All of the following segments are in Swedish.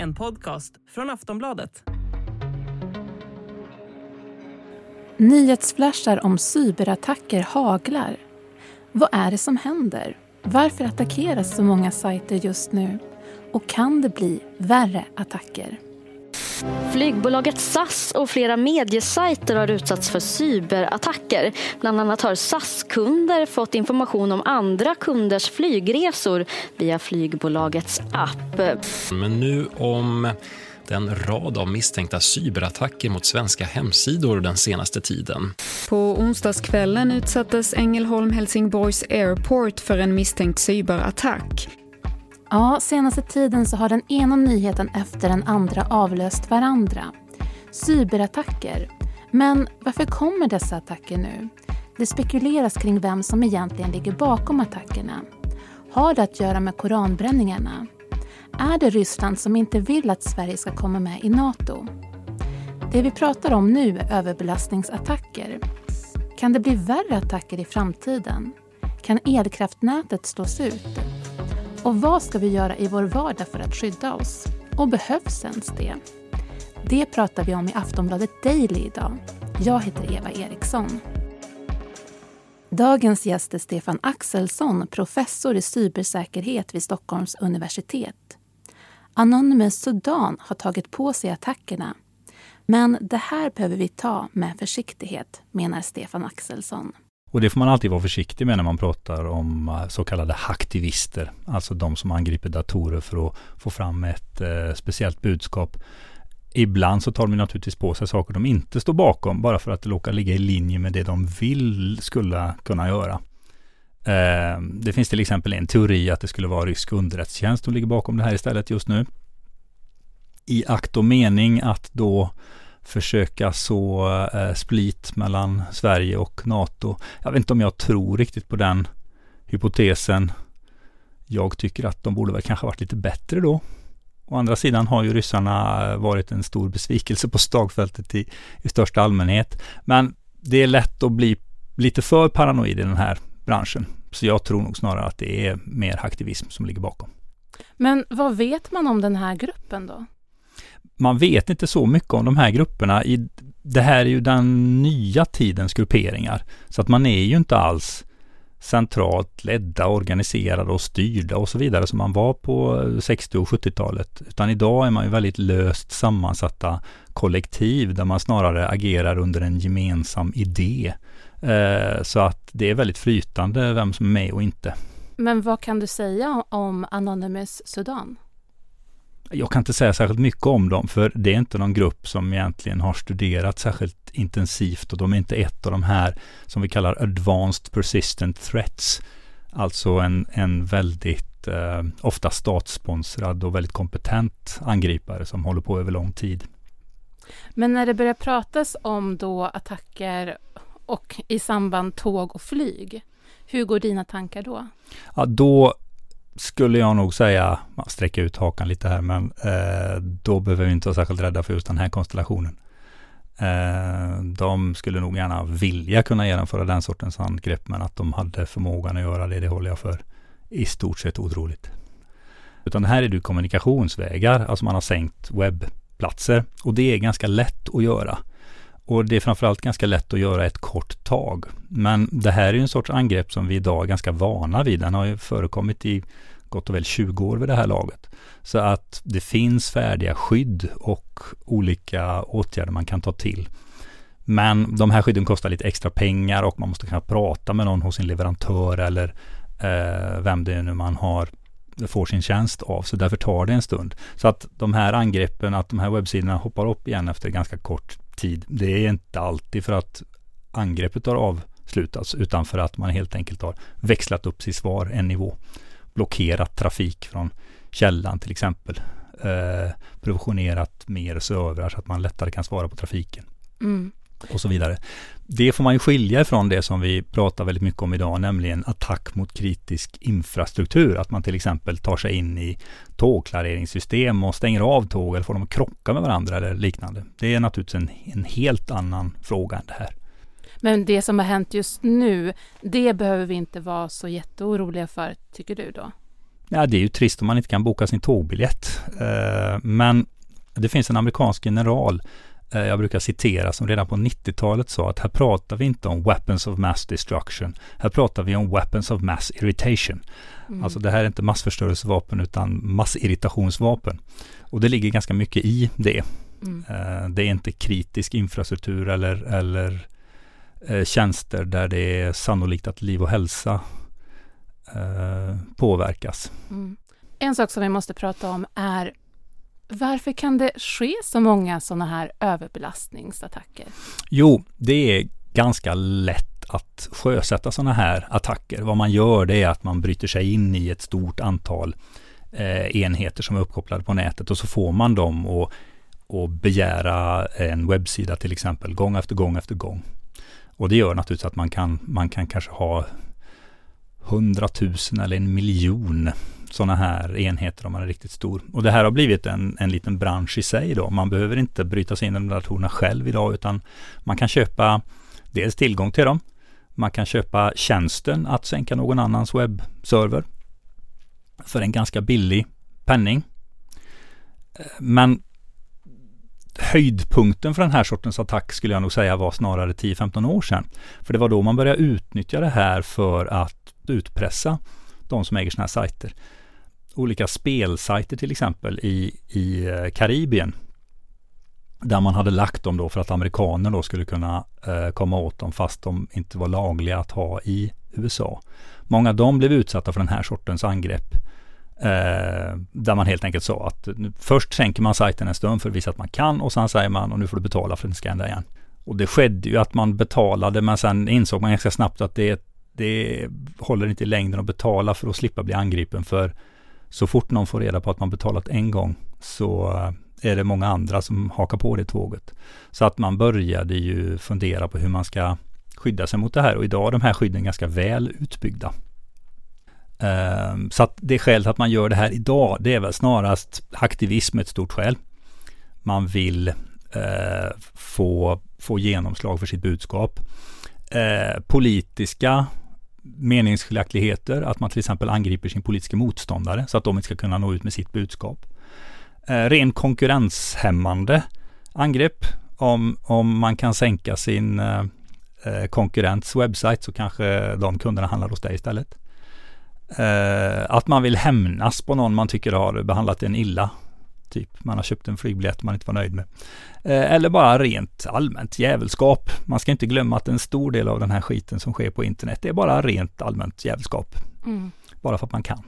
En podcast från Aftonbladet. Nyhetsflashar om cyberattacker haglar. Vad är det som händer? Varför attackeras så många sajter just nu? Och kan det bli värre attacker? Flygbolaget SAS och flera mediesajter har utsatts för cyberattacker. Bland annat har SAS-kunder fått information om andra kunders flygresor via flygbolagets app. Men nu om den rad av misstänkta cyberattacker mot svenska hemsidor den senaste tiden. På onsdagskvällen utsattes Ängelholm Helsingborgs Airport för en misstänkt cyberattack. Ja, senaste tiden så har den ena nyheten efter den andra avlöst varandra. Cyberattacker. Men varför kommer dessa attacker nu? Det spekuleras kring vem som egentligen ligger bakom attackerna. Har det att göra med koranbränningarna? Är det Ryssland som inte vill att Sverige ska komma med i Nato? Det vi pratar om nu är överbelastningsattacker. Kan det bli värre attacker i framtiden? Kan elkraftnätet slås ut? Och vad ska vi göra i vår vardag för att skydda oss? Och behövs ens det? Det pratar vi om i Aftonbladet Daily idag. Jag heter Eva Eriksson. Dagens gäst är Stefan Axelsson, professor i cybersäkerhet vid Stockholms universitet. Anonymous Sudan har tagit på sig attackerna. Men det här behöver vi ta med försiktighet, menar Stefan Axelsson. Och det får man alltid vara försiktig med när man pratar om eh, så kallade hacktivister. Alltså de som angriper datorer för att få fram ett eh, speciellt budskap. Ibland så tar de naturligtvis på sig saker de inte står bakom bara för att det råkar ligga i linje med det de vill skulle kunna göra. Eh, det finns till exempel en teori att det skulle vara rysk underrättelsetjänst som ligger bakom det här istället just nu. I akt och mening att då försöka så eh, split mellan Sverige och NATO. Jag vet inte om jag tror riktigt på den hypotesen. Jag tycker att de borde väl kanske varit lite bättre då. Å andra sidan har ju ryssarna eh, varit en stor besvikelse på slagfältet i, i största allmänhet. Men det är lätt att bli lite för paranoid i den här branschen. Så jag tror nog snarare att det är mer aktivism som ligger bakom. Men vad vet man om den här gruppen då? Man vet inte så mycket om de här grupperna. I, det här är ju den nya tidens grupperingar. Så att man är ju inte alls centralt ledda, organiserade och styrda och så vidare som man var på 60 och 70-talet. Utan idag är man ju väldigt löst sammansatta kollektiv där man snarare agerar under en gemensam idé. Eh, så att det är väldigt flytande vem som är med och inte. Men vad kan du säga om Anonymous Sudan? Jag kan inte säga särskilt mycket om dem, för det är inte någon grupp som egentligen har studerat särskilt intensivt och de är inte ett av de här som vi kallar advanced persistent threats. Alltså en, en väldigt eh, ofta statssponsrad och väldigt kompetent angripare som håller på över lång tid. Men när det börjar pratas om då attacker och i samband tåg och flyg, hur går dina tankar då? Ja, då skulle jag nog säga, sträcka ut hakan lite här, men eh, då behöver vi inte vara särskilt rädda för just den här konstellationen. Eh, de skulle nog gärna vilja kunna genomföra den sortens angrepp, men att de hade förmågan att göra det, det håller jag för i stort sett otroligt. Utan det här är det kommunikationsvägar, alltså man har sänkt webbplatser och det är ganska lätt att göra. Och det är framförallt ganska lätt att göra ett kort tag. Men det här är ju en sorts angrepp som vi idag är ganska vana vid. Den har ju förekommit i gott och väl 20 år vid det här laget. Så att det finns färdiga skydd och olika åtgärder man kan ta till. Men de här skydden kostar lite extra pengar och man måste kunna prata med någon hos sin leverantör eller eh, vem det är nu man har får sin tjänst av. Så därför tar det en stund. Så att de här angreppen, att de här webbsidorna hoppar upp igen efter ganska kort tid. Det är inte alltid för att angreppet har avslutats utan för att man helt enkelt har växlat upp sitt svar en nivå. Blockerat trafik från källan till exempel. Eh, provisionerat mer servrar så att man lättare kan svara på trafiken. Mm och så vidare. Det får man ju skilja ifrån det som vi pratar väldigt mycket om idag, nämligen attack mot kritisk infrastruktur. Att man till exempel tar sig in i tågklareringssystem och stänger av tåg eller får dem att krocka med varandra eller liknande. Det är naturligtvis en, en helt annan fråga än det här. Men det som har hänt just nu, det behöver vi inte vara så jätteoroliga för, tycker du då? Ja, det är ju trist om man inte kan boka sin tågbiljett. Eh, men det finns en amerikansk general jag brukar citera som redan på 90-talet sa att här pratar vi inte om weapons of mass destruction. Här pratar vi om weapons of mass irritation. Mm. Alltså det här är inte massförstörelsevapen utan massirritationsvapen. Och det ligger ganska mycket i det. Mm. Eh, det är inte kritisk infrastruktur eller, eller tjänster där det är sannolikt att liv och hälsa Eh, påverkas. Mm. En sak som vi måste prata om är varför kan det ske så många sådana här överbelastningsattacker? Jo, det är ganska lätt att sjösätta sådana här attacker. Vad man gör det är att man bryter sig in i ett stort antal eh, enheter som är uppkopplade på nätet och så får man dem att och begära en webbsida till exempel gång efter gång efter gång. Och det gör naturligtvis att man kan, man kan kanske ha hundratusen eller en miljon sådana här enheter om man är riktigt stor. Och det här har blivit en, en liten bransch i sig då. Man behöver inte bryta sig in i de datorerna själv idag utan man kan köpa dels tillgång till dem. Man kan köpa tjänsten att sänka någon annans webbserver för en ganska billig penning. Men höjdpunkten för den här sortens attack skulle jag nog säga var snarare 10-15 år sedan. För det var då man började utnyttja det här för att utpressa de som äger sådana här sajter. Olika spelsajter till exempel i, i eh, Karibien. Där man hade lagt dem då för att amerikaner då skulle kunna eh, komma åt dem fast de inte var lagliga att ha i USA. Många av dem blev utsatta för den här sortens angrepp. Eh, där man helt enkelt sa att först sänker man sajten en stund för att visa att man kan och sen säger man och nu får du betala för att den ska hända igen. Och det skedde ju att man betalade men sen insåg man ganska snabbt att det, är ett det håller inte i längden att betala för att slippa bli angripen för så fort någon får reda på att man betalat en gång så eh, är det många andra som hakar på det tåget. Så att man började ju fundera på hur man ska skydda sig mot det här och idag är de här skydden ganska väl utbyggda. Ehm, så att det skälet att man gör det här idag, det är väl snarast aktivism ett stort skäl. Man vill eh, få, få genomslag för sitt budskap. Eh, politiska meningsskiljaktigheter, att man till exempel angriper sin politiska motståndare så att de inte ska kunna nå ut med sitt budskap. Eh, ren konkurrenshämmande angrepp. Om, om man kan sänka sin eh, eh konkurrents webbsajt så kanske de kunderna handlar hos dig istället. Eh, att man vill hämnas på någon man tycker har behandlat en illa. Typ man har köpt en flygbiljett man inte var nöjd med. Eh, eller bara rent allmänt jävelskap. Man ska inte glömma att en stor del av den här skiten som sker på internet är bara rent allmänt jävelskap. Mm. Bara för att man kan.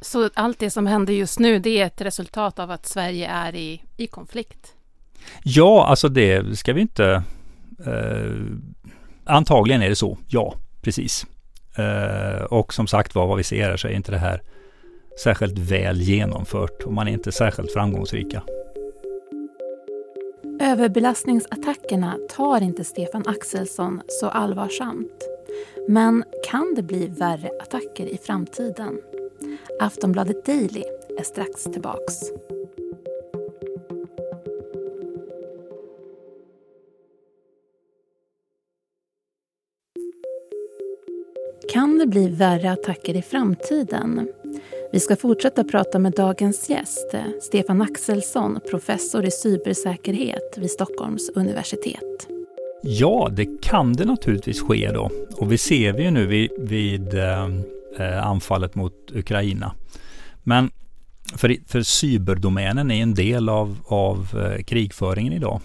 Så allt det som händer just nu, det är ett resultat av att Sverige är i, i konflikt? Ja, alltså det ska vi inte... Eh, antagligen är det så, ja, precis. Uh, och som sagt var, vad vi ser här så är inte det här särskilt väl genomfört och man är inte särskilt framgångsrika. Överbelastningsattackerna tar inte Stefan Axelsson så allvarsamt. Men kan det bli värre attacker i framtiden? Aftonbladet Daily är strax tillbaks. Kan det bli värre attacker i framtiden? Vi ska fortsätta prata med dagens gäst, Stefan Axelsson, professor i cybersäkerhet vid Stockholms universitet. Ja, det kan det naturligtvis ske då. Och vi ser vi ju nu vid, vid eh, eh, anfallet mot Ukraina. Men för, för cyberdomänen är en del av, av eh, krigföringen idag.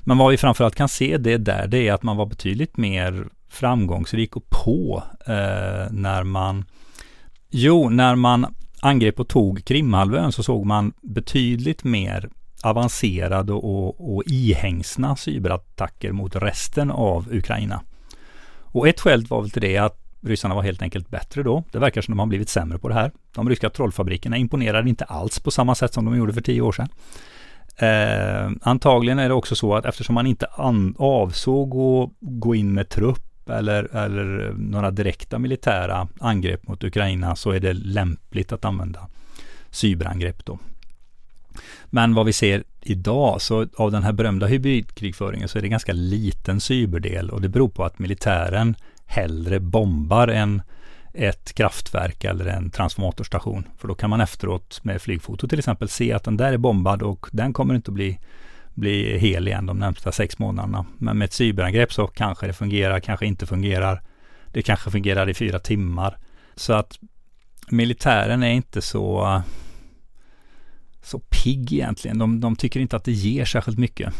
Men vad vi framförallt kan se det där, det är att man var betydligt mer framgångsrik och på eh, när man Jo, när man angrep och tog Krimhalvön så såg man betydligt mer avancerade och, och ihängsna cyberattacker mot resten av Ukraina. Och ett skäl var väl till det att ryssarna var helt enkelt bättre då. Det verkar som de har blivit sämre på det här. De ryska trollfabrikerna imponerade inte alls på samma sätt som de gjorde för tio år sedan. Eh, antagligen är det också så att eftersom man inte avsåg att gå in med trupp eller, eller några direkta militära angrepp mot Ukraina så är det lämpligt att använda cyberangrepp då. Men vad vi ser idag, så av den här berömda hybridkrigföringen så är det ganska liten cyberdel och det beror på att militären hellre bombar än ett kraftverk eller en transformatorstation. För då kan man efteråt med flygfoto till exempel se att den där är bombad och den kommer inte att bli, bli hel igen de närmsta sex månaderna. Men med ett cyberangrepp så kanske det fungerar, kanske inte fungerar. Det kanske fungerar i fyra timmar. Så att militären är inte så, så pigg egentligen. De, de tycker inte att det ger särskilt mycket.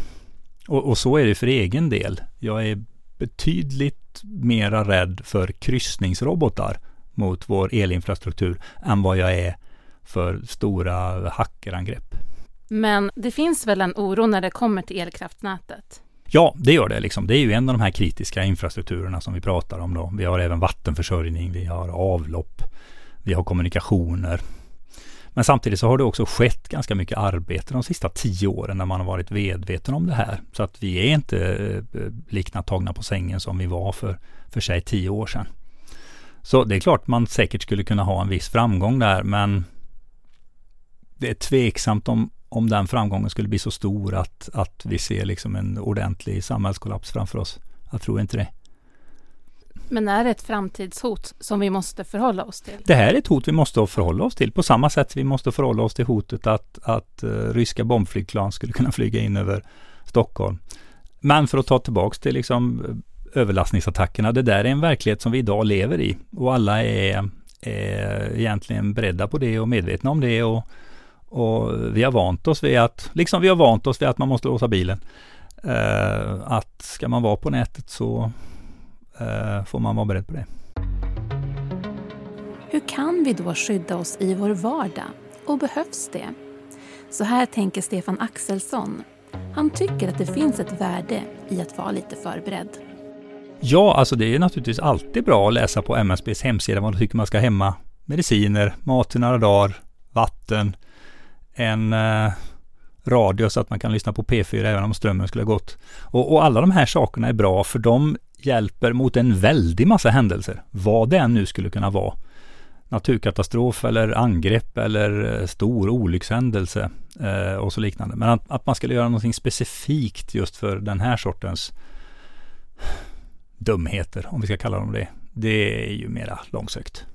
Och, och, så är det för egen del. Jag är betydligt mera rädd för kryssningsrobotar mot vår elinfrastruktur än vad jag är för stora hackerangrepp. Men det finns väl en oro när det kommer till elkraftnätet? Ja, det gör det. Liksom. Det är ju en av de här kritiska infrastrukturerna som vi pratar om. Då. Vi har även vattenförsörjning, vi har avlopp, vi har kommunikationer. Men samtidigt så har det också skett ganska mycket arbete de sista tio åren när man har varit medveten om det här. Så att vi är inte eh, tagna på sängen som vi var för, för sig tio år sedan. Så det är klart man säkert skulle kunna ha en viss framgång där men det är tveksamt om, om den framgången skulle bli så stor att, att vi ser liksom en ordentlig samhällskollaps framför oss. Jag tror inte det. Men är det ett framtidshot som vi måste förhålla oss till? Det här är ett hot vi måste förhålla oss till på samma sätt vi måste förhålla oss till hotet att, att uh, ryska bombflygplan skulle kunna flyga in över Stockholm. Men för att ta tillbaks till liksom eh, överlastningsattackerna, det där är en verklighet som vi idag lever i och alla är, är egentligen beredda på det och medvetna om det och, och vi har vant oss vid att, liksom vi har vant oss vid att man måste låsa bilen. Uh, att ska man vara på nätet så eh, får man vara beredd på det. Hur kan vi då skydda oss i vår vardag? Och behövs det? Så här tänker Stefan Axelsson. Han tycker att det finns ett värde i att vara lite förberedd. Ja, alltså det är naturligtvis alltid bra att läsa på MSBs hemsida vad de tycker man ska hemma. Mediciner, mat i några dagar, vatten, en eh, radio så att man kan lyssna på P4 även om strömmen skulle ha gått. Och, och alla de här sakerna är bra för de hjälper mot en väldig massa händelser. Vad det än nu skulle kunna vara. Naturkatastrof eller angrepp eller eh, stor olyckshändelse eh, och så liknande. Men att, att man skulle göra någonting specifikt just för den här sortens dumheter, om vi ska kalla dem det. Det är ju mera långsökt.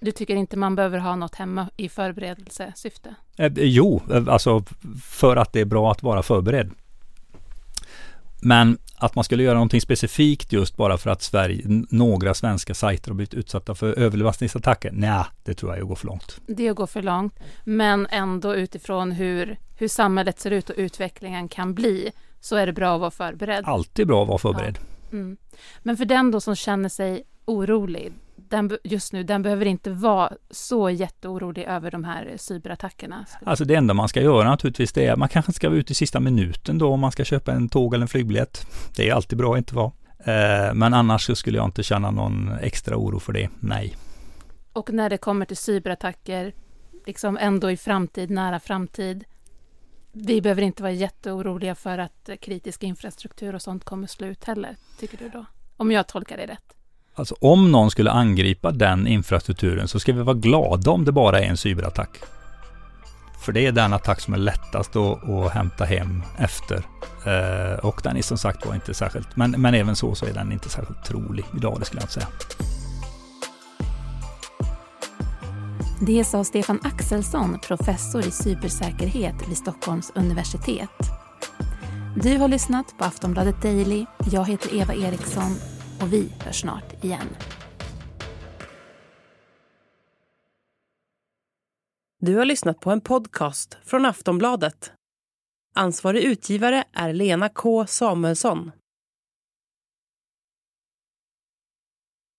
Du tycker inte man behöver ha något hemma i förberedelsesyfte? Eh, jo, eh, alltså för att det är bra att vara förberedd. Men att man skulle göra någonting specifikt just bara för att Sverige, några svenska sajter har blivit utsatta för överlastningsattacker. Nej, det tror jag är att gå för långt. Det är att gå för långt. Men ändå utifrån hur, hur samhället ser ut och utvecklingen kan bli så är det bra att vara förberedd. Alltid bra att vara förberedd. Ja. Mm. Men för den då som känner sig orolig, den, just nu, den behöver inte vara så jätteorolig över de här cyberattackerna? Alltså det enda man ska göra naturligtvis det är att man kanske ska vara ute i sista minuten då om man ska köpa en tåg eller en flygbiljett. Det är alltid bra att inte vara. Eh, men annars så skulle jag inte känna någon extra oro för det, nej. Och när det kommer till cyberattacker, liksom ändå i framtid, nära framtid, vi behöver inte vara jätteoroliga för att kritisk infrastruktur och sånt kommer slut heller, tycker du då? Om jag tolkar det rätt. Alltså om någon skulle angripa den infrastrukturen så ska vi vara glada om det bara är en cyberattack. För det är den attack som är lättast att, att hämta hem efter. Eh, och den är som sagt var inte särskilt, men, men även så så är den inte särskilt trolig idag, det skulle jag inte säga. Det sa Stefan Axelsson, professor i cybersäkerhet vid Stockholms universitet. Du har lyssnat på Aftonbladet Daily. Jag heter Eva Eriksson och vi hörs snart igen. Du har lyssnat på en podcast från Aftonbladet. Ansvarig utgivare är Lena K Samuelsson.